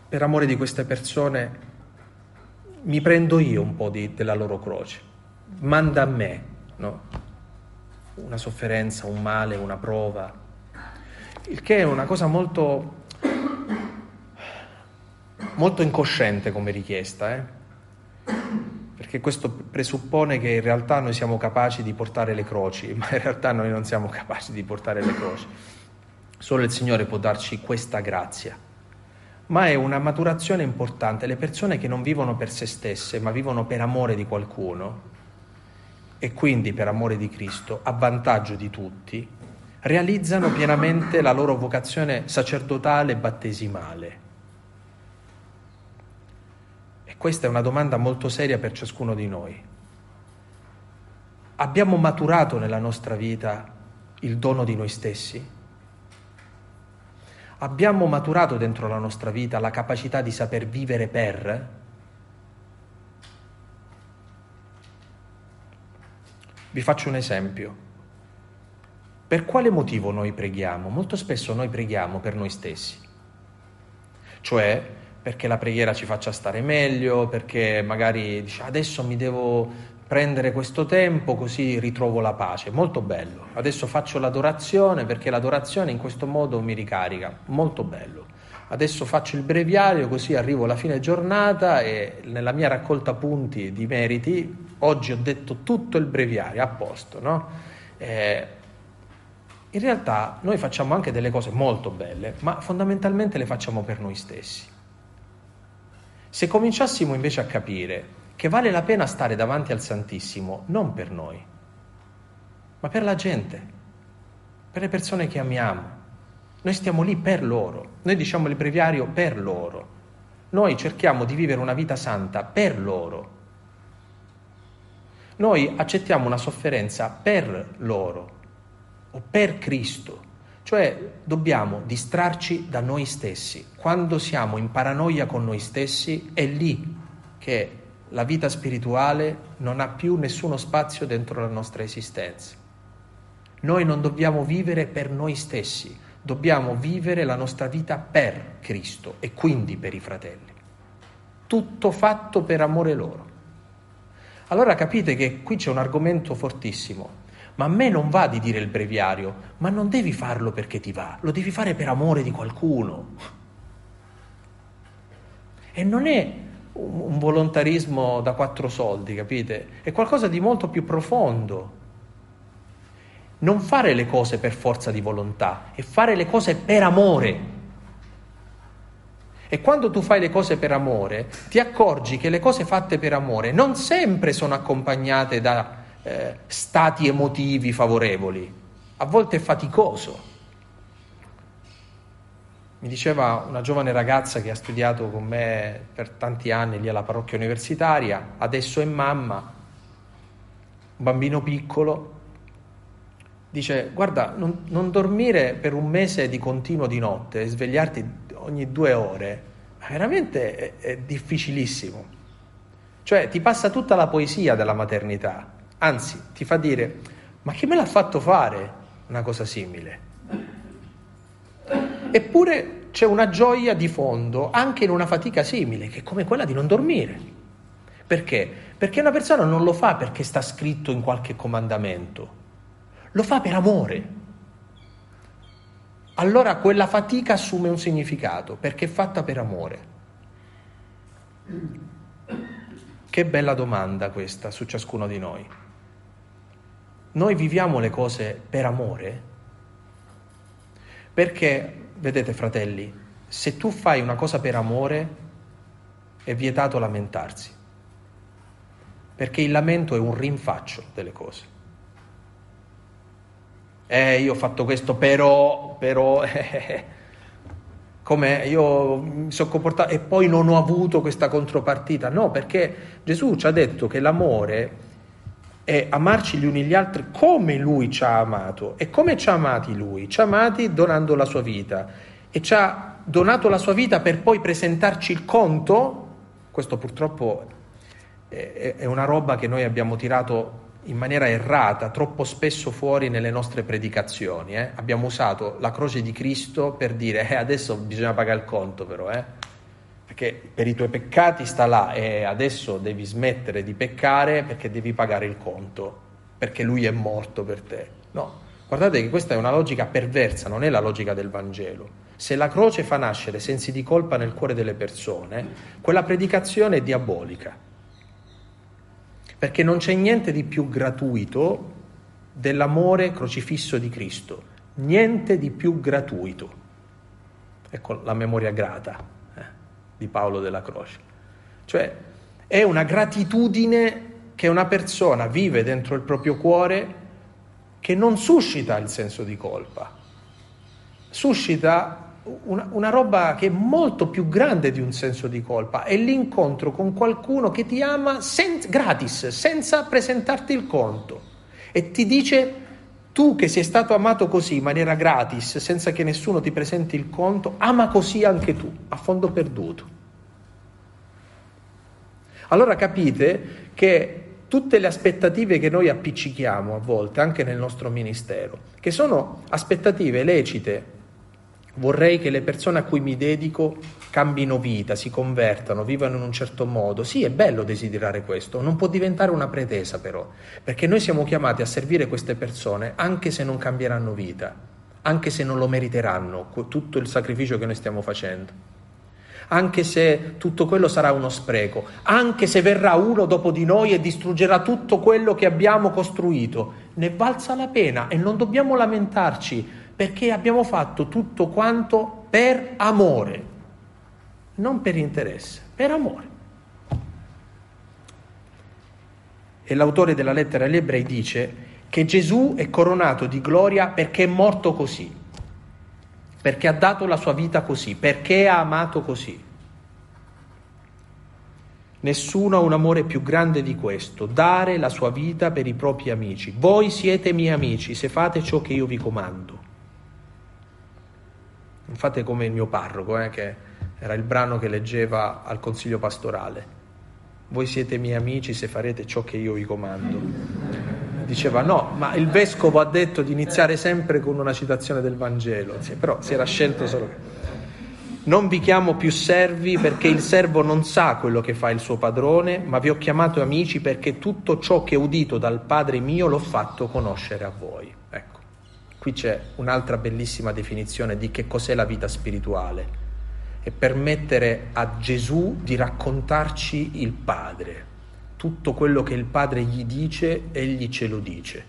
per amore di queste persone, mi prendo io un po' di, della loro croce, manda a me, no? una sofferenza, un male, una prova, il che è una cosa molto, molto incosciente come richiesta. Eh? Perché questo presuppone che in realtà noi siamo capaci di portare le croci, ma in realtà noi non siamo capaci di portare le croci. Solo il Signore può darci questa grazia. Ma è una maturazione importante. Le persone che non vivono per se stesse, ma vivono per amore di qualcuno, e quindi per amore di Cristo, a vantaggio di tutti, realizzano pienamente la loro vocazione sacerdotale e battesimale questa è una domanda molto seria per ciascuno di noi. Abbiamo maturato nella nostra vita il dono di noi stessi? Abbiamo maturato dentro la nostra vita la capacità di saper vivere per? Vi faccio un esempio. Per quale motivo noi preghiamo? Molto spesso noi preghiamo per noi stessi. cioè perché la preghiera ci faccia stare meglio, perché magari dice adesso mi devo prendere questo tempo così ritrovo la pace. Molto bello. Adesso faccio l'adorazione perché l'adorazione in questo modo mi ricarica. Molto bello. Adesso faccio il breviario così arrivo alla fine giornata e nella mia raccolta punti di meriti oggi ho detto tutto il breviario a posto, no? Eh, in realtà noi facciamo anche delle cose molto belle, ma fondamentalmente le facciamo per noi stessi. Se cominciassimo invece a capire che vale la pena stare davanti al Santissimo non per noi, ma per la gente, per le persone che amiamo. Noi stiamo lì per loro, noi diciamo il breviario per loro, noi cerchiamo di vivere una vita santa per loro. Noi accettiamo una sofferenza per loro o per Cristo, cioè dobbiamo distrarci da noi stessi. Quando siamo in paranoia con noi stessi è lì che la vita spirituale non ha più nessuno spazio dentro la nostra esistenza. Noi non dobbiamo vivere per noi stessi, dobbiamo vivere la nostra vita per Cristo e quindi per i fratelli. Tutto fatto per amore loro. Allora capite che qui c'è un argomento fortissimo. Ma a me non va di dire il breviario, ma non devi farlo perché ti va, lo devi fare per amore di qualcuno. E non è un volontarismo da quattro soldi, capite? È qualcosa di molto più profondo. Non fare le cose per forza di volontà, è fare le cose per amore. E quando tu fai le cose per amore, ti accorgi che le cose fatte per amore non sempre sono accompagnate da eh, stati emotivi favorevoli, a volte è faticoso. Mi diceva una giovane ragazza che ha studiato con me per tanti anni lì alla parrocchia universitaria, adesso è mamma, un bambino piccolo, dice guarda non, non dormire per un mese di continuo di notte svegliarti ogni due ore, veramente è, è difficilissimo. Cioè ti passa tutta la poesia della maternità, anzi ti fa dire ma chi me l'ha fatto fare una cosa simile? Eppure c'è una gioia di fondo anche in una fatica simile, che è come quella di non dormire. Perché? Perché una persona non lo fa perché sta scritto in qualche comandamento, lo fa per amore. Allora quella fatica assume un significato, perché è fatta per amore. Che bella domanda questa su ciascuno di noi. Noi viviamo le cose per amore? Perché Vedete fratelli, se tu fai una cosa per amore, è vietato lamentarsi, perché il lamento è un rinfaccio delle cose. Eh, io ho fatto questo, però, però, [LAUGHS] eh, come io mi sono comportato e poi non ho avuto questa contropartita. No, perché Gesù ci ha detto che l'amore è amarci gli uni gli altri come lui ci ha amato. E come ci ha amati lui? Ci ha amati donando la sua vita. E ci ha donato la sua vita per poi presentarci il conto. Questo purtroppo è una roba che noi abbiamo tirato in maniera errata, troppo spesso fuori nelle nostre predicazioni. Eh? Abbiamo usato la croce di Cristo per dire eh, adesso bisogna pagare il conto però, eh? Perché per i tuoi peccati sta là e adesso devi smettere di peccare perché devi pagare il conto, perché lui è morto per te. No, guardate che questa è una logica perversa, non è la logica del Vangelo. Se la croce fa nascere sensi di colpa nel cuore delle persone, quella predicazione è diabolica, perché non c'è niente di più gratuito dell'amore crocifisso di Cristo, niente di più gratuito. Ecco la memoria grata di Paolo della Croce. Cioè è una gratitudine che una persona vive dentro il proprio cuore che non suscita il senso di colpa, suscita una, una, roba che è molto più grande di un senso di colpa, è l'incontro con qualcuno che ti ama sen- gratis, senza presentarti il conto. E ti dice tu che sei stato amato così in maniera gratis, senza che nessuno ti presenti il conto, ama così anche tu, a fondo perduto. Allora capite che tutte le aspettative che noi appiccichiamo a volte, anche nel nostro ministero, che sono aspettative lecite, vorrei che le persone a cui mi dedico cambino vita, si convertano, vivano in un certo modo. Sì, è bello desiderare questo, non può diventare una pretesa però, perché noi siamo chiamati a servire queste persone anche se non cambieranno vita, anche se non lo meriteranno, tutto il sacrificio che noi stiamo facendo anche se tutto quello sarà uno spreco, anche se verrà uno dopo di noi e distruggerà tutto quello che abbiamo costruito, ne valsa la pena e non dobbiamo lamentarci perché abbiamo fatto tutto quanto per amore, non per interesse, per amore. E l'autore della lettera agli ebrei dice che Gesù è coronato di gloria perché è morto così, perché ha dato la sua vita così, perché ha amato così. Nessuno ha un amore più grande di questo, dare la sua vita per i propri amici. Voi siete miei amici se fate ciò che io vi comando. Non fate come il mio parroco, eh, che era il brano che leggeva al consiglio pastorale. Voi siete miei amici se farete ciò che io vi comando. Diceva no, ma il vescovo ha detto di iniziare sempre con una citazione del Vangelo, però si era scelto solo... Non vi chiamo più servi perché il servo non sa quello che fa il suo padrone, ma vi ho chiamato amici perché tutto ciò che ho udito dal Padre mio l'ho fatto conoscere a voi. Ecco, qui c'è un'altra bellissima definizione di che cos'è la vita spirituale e permettere a Gesù di raccontarci il Padre. Tutto quello che il Padre gli dice, egli ce lo dice.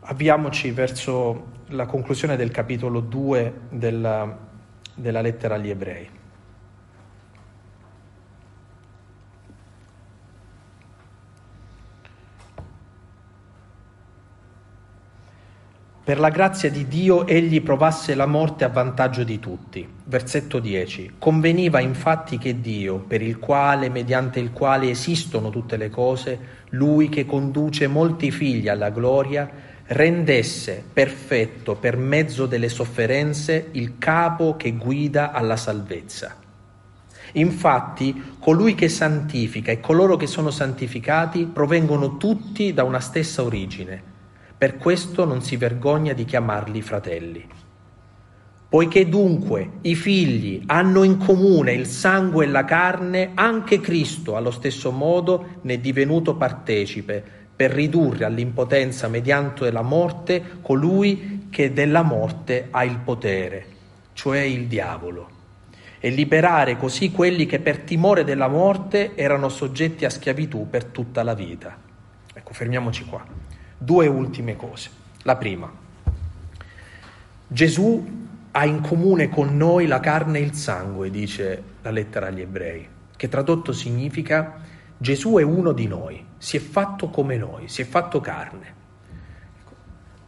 Avviamoci verso la conclusione del capitolo 2 della, della lettera agli ebrei. Per la grazia di Dio egli provasse la morte a vantaggio di tutti. Versetto 10. Conveniva infatti che Dio, per il quale, mediante il quale esistono tutte le cose, lui che conduce molti figli alla gloria, rendesse perfetto per mezzo delle sofferenze il capo che guida alla salvezza. Infatti, colui che santifica e coloro che sono santificati provengono tutti da una stessa origine. Per questo non si vergogna di chiamarli fratelli. Poiché dunque i figli hanno in comune il sangue e la carne, anche Cristo allo stesso modo ne è divenuto partecipe per ridurre all'impotenza mediante la morte colui che della morte ha il potere, cioè il diavolo, e liberare così quelli che per timore della morte erano soggetti a schiavitù per tutta la vita. Ecco, fermiamoci qua. Due ultime cose. La prima, Gesù ha in comune con noi la carne e il sangue, dice la lettera agli ebrei, che tradotto significa Gesù è uno di noi, si è fatto come noi, si è fatto carne.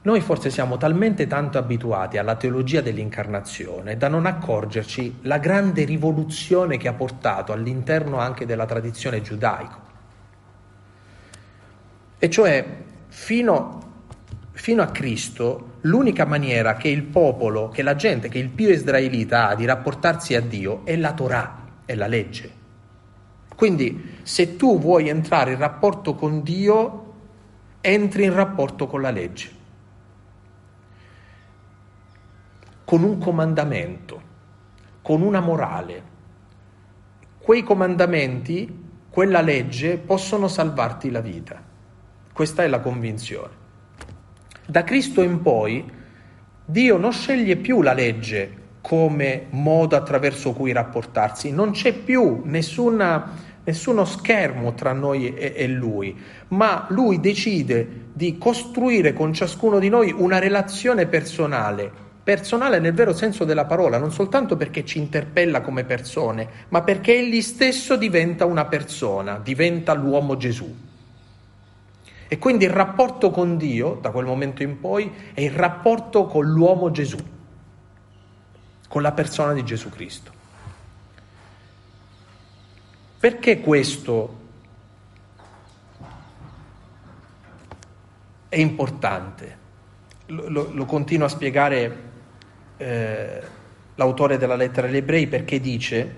Noi forse siamo talmente tanto abituati alla teologia dell'incarnazione da non accorgerci la grande rivoluzione che ha portato all'interno anche della tradizione giudaica. E cioè, fino, fino, a Cristo, l'unica maniera che il popolo, che la gente, che il pio israelita ha di rapportarsi a Dio è la Torah, è la legge. Quindi se tu vuoi entrare in rapporto con Dio, entri in rapporto con la legge, con un comandamento, con una morale. Quei comandamenti, quella legge possono salvarti la vita. Questa è la convinzione. Da Cristo in poi Dio non sceglie più la legge come modo attraverso cui rapportarsi, non c'è più nessuna nessuno schermo tra noi e, e, lui, ma lui decide di costruire con ciascuno di noi una relazione personale, personale nel vero senso della parola, non soltanto perché ci interpella come persone, ma perché egli stesso diventa una persona, diventa l'uomo Gesù. E quindi il rapporto con Dio, da quel momento in poi, è il rapporto con l'uomo Gesù, con la persona di Gesù Cristo. Perché questo è importante? Lo, lo, lo continua a spiegare eh, l'autore della lettera agli ebrei perché dice,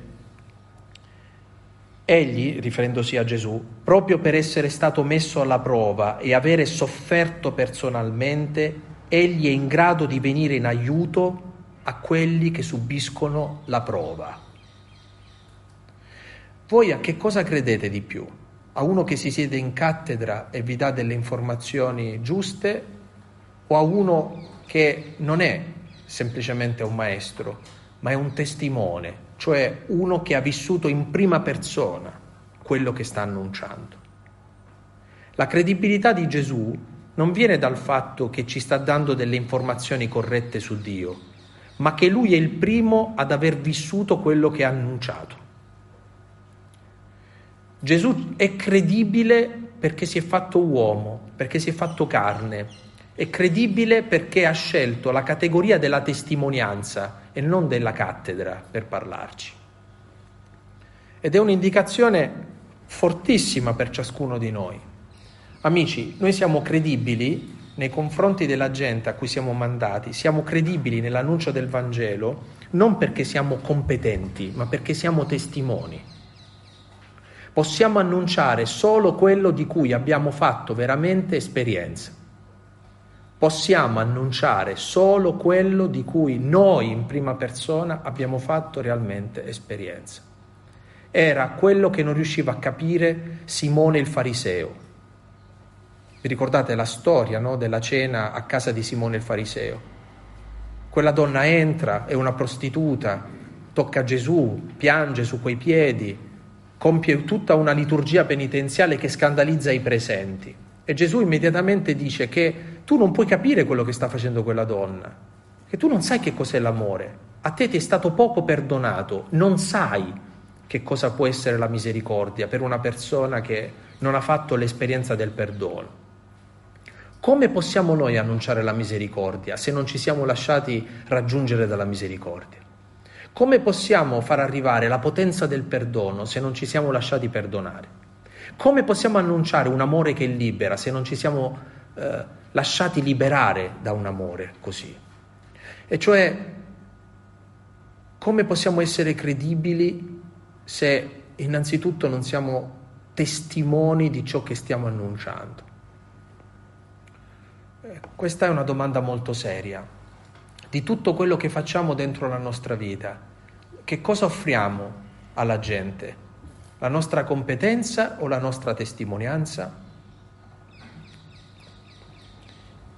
egli, riferendosi a Gesù, proprio per essere stato messo alla prova e avere sofferto personalmente, egli è in grado di venire in aiuto a quelli che subiscono la prova. Voi a che cosa credete di più? A uno che si siede in cattedra e vi dà delle informazioni giuste o a uno che non è semplicemente un maestro, ma è un testimone, cioè uno che ha vissuto in prima persona quello che sta annunciando. La credibilità di Gesù non viene dal fatto che ci sta dando delle informazioni corrette su Dio, ma che lui è il primo ad aver vissuto quello che ha annunciato. Gesù è credibile perché si è fatto uomo, perché si è fatto carne, è credibile perché ha scelto la categoria della testimonianza e non della cattedra per parlarci. Ed è un'indicazione fortissima per ciascuno di noi. Amici, noi siamo credibili nei confronti della gente a cui siamo mandati, siamo credibili nell'annuncio del Vangelo non perché siamo competenti, ma perché siamo testimoni. Possiamo annunciare solo quello di cui abbiamo fatto veramente esperienza possiamo annunciare solo quello di cui noi in prima persona abbiamo fatto realmente esperienza. Era quello che non riusciva a capire Simone il fariseo. Vi ricordate la storia no, della cena a casa di Simone il fariseo? Quella donna entra, è una prostituta, tocca Gesù, piange su quei piedi, compie tutta una liturgia penitenziale che scandalizza i presenti. E Gesù immediatamente dice che tu non puoi capire quello che sta facendo quella donna, che tu non sai che cos'è l'amore, a te ti è stato poco perdonato, non sai che cosa può essere la misericordia per una persona che non ha fatto l'esperienza del perdono. Come possiamo noi annunciare la misericordia se non ci siamo lasciati raggiungere dalla misericordia? Come possiamo far arrivare la potenza del perdono se non ci siamo lasciati perdonare? Come possiamo annunciare un amore che libera se non ci siamo eh, lasciati liberare da un amore così. E cioè, come possiamo essere credibili se innanzitutto non siamo testimoni di ciò che stiamo annunciando? Eh, questa è una domanda molto seria. Di tutto quello che facciamo dentro la nostra vita, che cosa offriamo alla gente? La nostra competenza o la nostra testimonianza?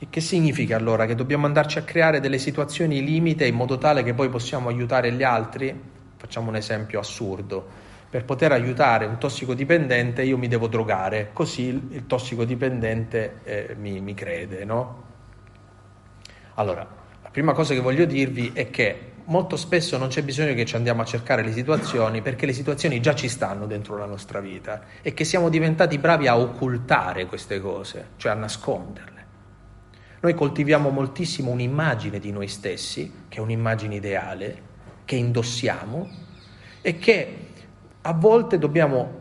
E che significa allora? Che dobbiamo andarci a creare delle situazioni limite in modo tale che poi possiamo aiutare gli altri? Facciamo un esempio assurdo. Per poter aiutare un tossicodipendente io mi devo drogare, così il tossicodipendente eh, mi, mi crede, no? Allora, la prima cosa che voglio dirvi è che molto spesso non c'è bisogno che ci andiamo a cercare le situazioni perché le situazioni già ci stanno dentro la nostra vita e che siamo diventati bravi a occultare queste cose, cioè a nasconderle. Noi coltiviamo moltissimo un'immagine di noi stessi, che è un'immagine ideale, che indossiamo e che a volte dobbiamo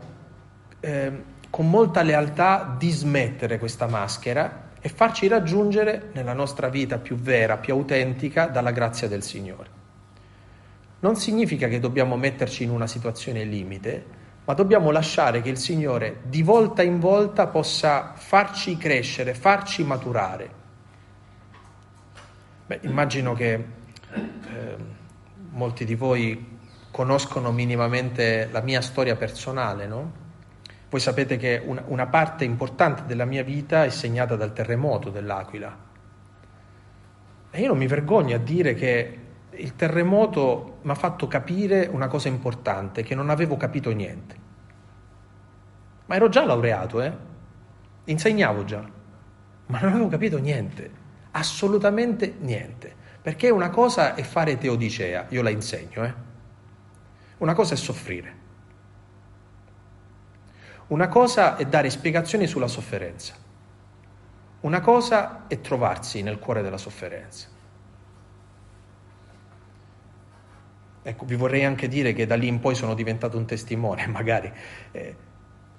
eh, con molta lealtà dismettere questa maschera e farci raggiungere nella nostra vita più vera, più autentica, dalla grazia del Signore. Non significa che dobbiamo metterci in una situazione limite, ma dobbiamo lasciare che il Signore di volta in volta possa farci crescere, farci maturare. Beh, immagino che eh, molti di voi conoscono minimamente la mia storia personale, no? Voi sapete che una, una parte importante della mia vita è segnata dal terremoto dell'Aquila. E io non mi vergogno a dire che il terremoto mi ha fatto capire una cosa importante, che non avevo capito niente. Ma ero già laureato, eh? Insegnavo già, ma non avevo capito niente assolutamente niente, perché una cosa è fare teodicea, io la insegno, eh? una cosa è soffrire, una cosa è dare spiegazioni sulla sofferenza, una cosa è trovarsi nel cuore della sofferenza. Ecco, vi vorrei anche dire che da lì in poi sono diventato un testimone, [LAUGHS] magari. Eh,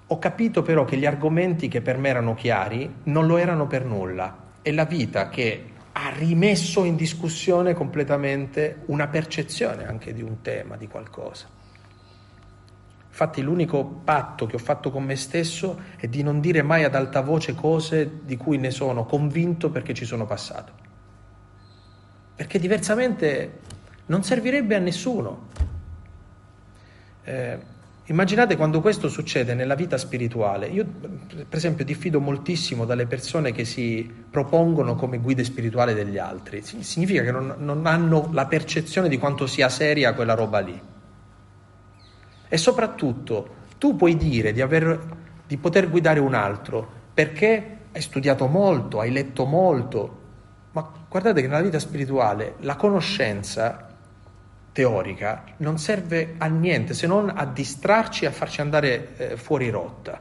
ho capito però che gli argomenti che per me erano chiari non lo erano per nulla è la vita che ha rimesso in discussione completamente una percezione anche di un tema, di qualcosa. Infatti l'unico patto che ho fatto con me stesso è di non dire mai ad alta voce cose di cui ne sono convinto perché ci sono passato. perché diversamente non servirebbe a nessuno. Eh, immaginate quando questo succede nella vita spirituale. Io, per esempio, diffido moltissimo dalle persone che si propongono come guide spirituali degli altri. Significa che non, non hanno la percezione di quanto sia seria quella roba lì. E soprattutto, tu puoi dire di, aver, di poter guidare un altro perché hai studiato molto, hai letto molto, ma guardate che nella vita spirituale la conoscenza teorica non serve a niente se non a distrarci e a farci andare eh, fuori rotta.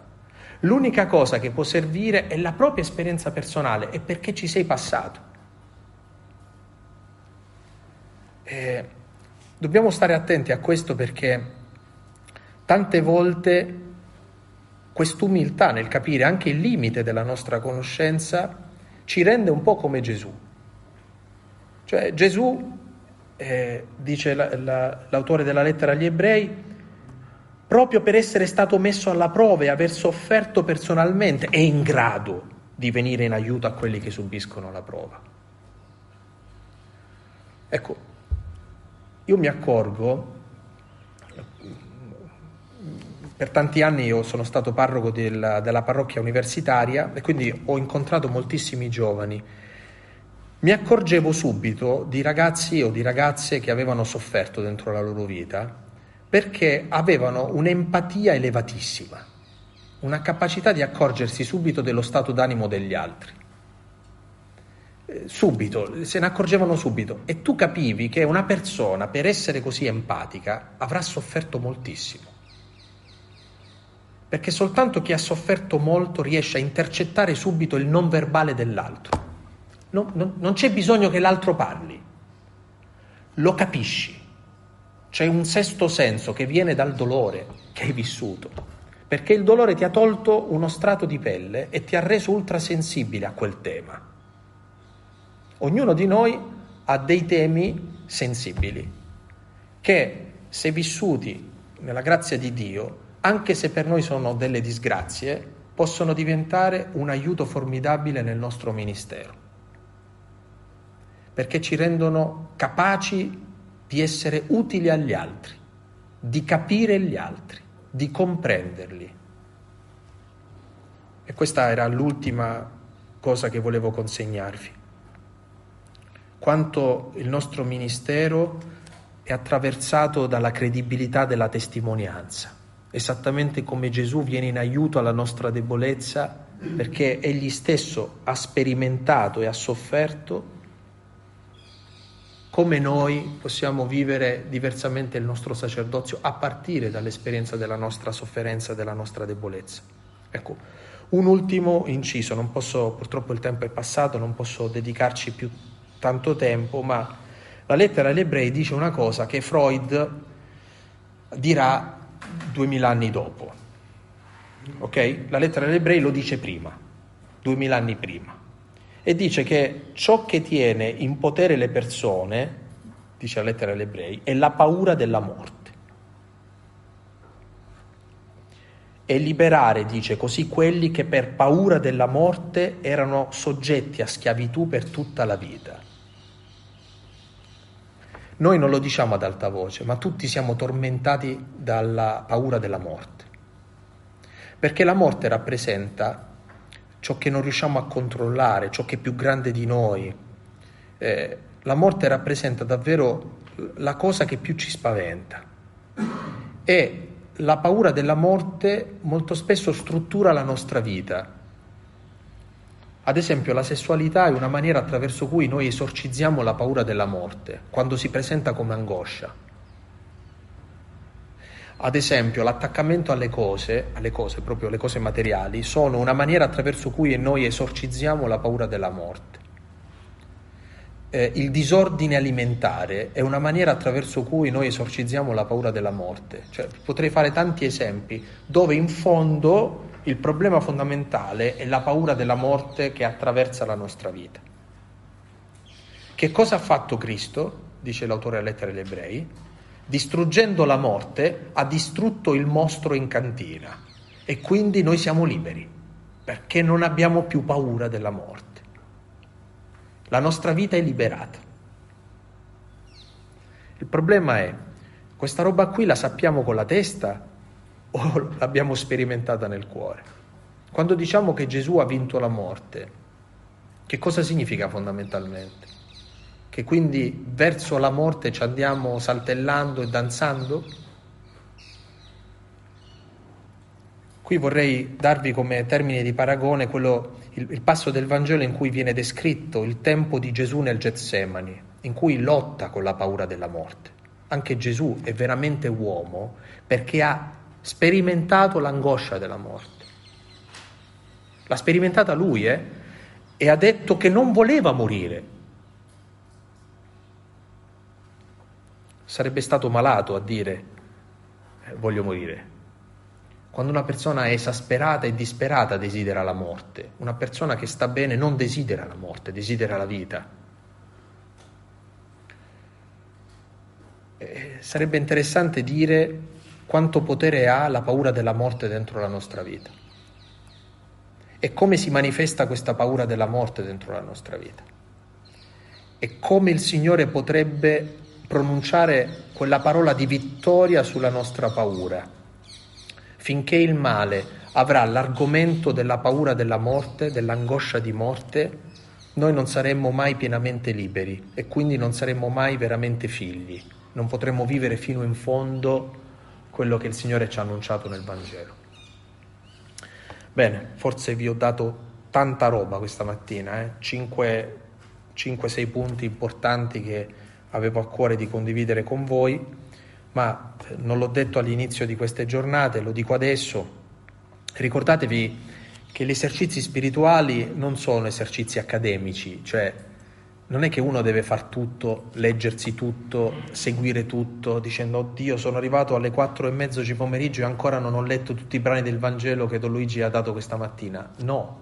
L'unica cosa che può servire è la propria esperienza personale e perché ci sei passato. Eh, dobbiamo stare attenti a questo perché tante volte quest'umiltà nel capire anche il limite della nostra conoscenza ci rende un po' come Gesù. Cioè Gesù, eh, dice la, la, l'autore della lettera agli ebrei, proprio per essere stato messo alla prova e aver sofferto personalmente, è in grado di venire in aiuto a quelli che subiscono la prova. Ecco, io mi accorgo per tanti anni io sono stato parroco del, della parrocchia universitaria e quindi ho incontrato moltissimi giovani. Mi accorgevo subito di ragazzi o di ragazze che avevano sofferto dentro la loro vita perché avevano un'empatia elevatissima, una capacità di accorgersi subito dello stato d'animo degli altri. Eh, subito, se ne accorgevano subito e tu capivi che una persona per essere così empatica avrà sofferto moltissimo perché soltanto chi ha sofferto molto riesce a intercettare subito il non verbale dell'altro. No, no, non c'è bisogno che l'altro parli, lo capisci. C'è un sesto senso che viene dal dolore che hai vissuto, perché il dolore ti ha tolto uno strato di pelle e ti ha reso ultrasensibile a quel tema. Ognuno di noi ha dei temi sensibili che se vissuti nella grazia di Dio anche se per noi sono delle disgrazie, possono diventare un aiuto formidabile nel nostro ministero, perché ci rendono capaci di essere utili agli altri, di capire gli altri, di comprenderli. E questa era l'ultima cosa che volevo consegnarvi. Quanto il nostro ministero è attraversato dalla credibilità della testimonianza esattamente come Gesù viene in aiuto alla nostra debolezza perché egli stesso ha sperimentato e ha sofferto, come noi possiamo vivere diversamente il nostro sacerdozio a partire dall'esperienza della nostra sofferenza, della nostra debolezza. Ecco, un ultimo inciso, posso, purtroppo il tempo è passato, non posso dedicarci più tanto tempo, ma la lettera agli ebrei dice una cosa che Freud dirà duemila anni dopo. Ok? La lettera agli ebrei lo dice prima, duemila anni prima. E dice che ciò che tiene in potere le persone, dice la lettera agli ebrei, è la paura della morte. E liberare, dice così, quelli che per paura della morte erano soggetti a schiavitù per tutta la vita. Noi non lo diciamo ad alta voce, ma tutti siamo tormentati dalla paura della morte. Perché la morte rappresenta ciò che non riusciamo a controllare, ciò che è più grande di noi. Eh, la morte rappresenta davvero la cosa che più ci spaventa. E la paura della morte molto spesso struttura la nostra vita ad esempio, la sessualità è una maniera attraverso cui noi esorcizziamo la paura della morte, quando si presenta come angoscia. Ad esempio, l'attaccamento alle cose, alle cose, proprio le cose materiali, sono una maniera attraverso cui noi esorcizziamo la paura della morte. Eh, il disordine alimentare è una maniera attraverso cui noi esorcizziamo la paura della morte. Cioè, potrei fare tanti esempi dove in fondo il problema fondamentale è la paura della morte che attraversa la nostra vita. Che cosa ha fatto Cristo? Dice l'autore della lettera agli ebrei. Distruggendo la morte ha distrutto il mostro in cantina e quindi noi siamo liberi perché non abbiamo più paura della morte. La nostra vita è liberata. Il problema è, questa roba qui la sappiamo con la testa o [LAUGHS] l'abbiamo sperimentata nel cuore? Quando diciamo che Gesù ha vinto la morte, che cosa significa fondamentalmente? Che quindi verso la morte ci andiamo saltellando e danzando? Qui vorrei darvi come termine di paragone quello, il, il, passo del Vangelo in cui viene descritto il tempo di Gesù nel Getsemani, in cui lotta con la paura della morte. Anche Gesù è veramente uomo perché ha sperimentato l'angoscia della morte. L'ha sperimentata lui, eh? E ha detto che non voleva morire. Sarebbe stato malato a dire eh, voglio morire. Quando una persona è esasperata e disperata desidera la morte, una persona che sta bene non desidera la morte, desidera la vita. Eh, sarebbe interessante dire quanto potere ha la paura della morte dentro la nostra vita e come si manifesta questa paura della morte dentro la nostra vita e come il Signore potrebbe pronunciare quella parola di vittoria sulla nostra paura finché il male avrà l'argomento della paura della morte, dell'angoscia di morte, noi non saremmo mai pienamente liberi e quindi non saremmo mai veramente figli, non potremmo vivere fino in fondo quello che il Signore ci ha annunciato nel Vangelo. Bene, forse vi ho dato tanta roba questa mattina, eh? 5-6 punti importanti che avevo a cuore di condividere con voi ma non l'ho detto all'inizio di queste giornate, lo dico adesso, ricordatevi che gli esercizi spirituali non sono esercizi accademici, cioè non è che uno deve far tutto, leggersi tutto, seguire tutto, dicendo oddio sono arrivato alle quattro e mezzo di pomeriggio e ancora non ho letto tutti i brani del Vangelo che Don Luigi ha dato questa mattina. No,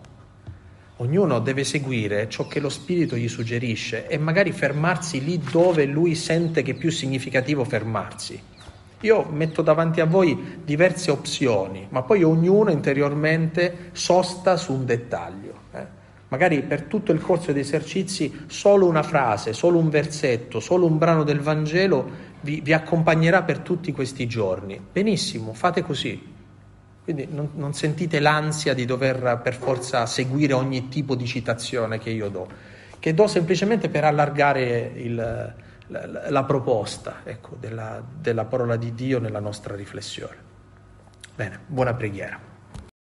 ognuno deve seguire ciò che lo Spirito gli suggerisce e magari fermarsi lì dove lui sente che è più significativo fermarsi. Io metto davanti a voi diverse opzioni, ma poi ognuno interiormente sosta su un dettaglio. Eh? Magari per tutto il corso dei esercizi solo una frase, solo un versetto, solo un brano del Vangelo vi, vi accompagnerà per tutti questi giorni. Benissimo, fate così. Quindi non, non, sentite l'ansia di dover per forza seguire ogni tipo di citazione che io do, che do semplicemente per allargare il, la, la, proposta ecco, della, della parola di Dio nella nostra riflessione. Bene, buona preghiera.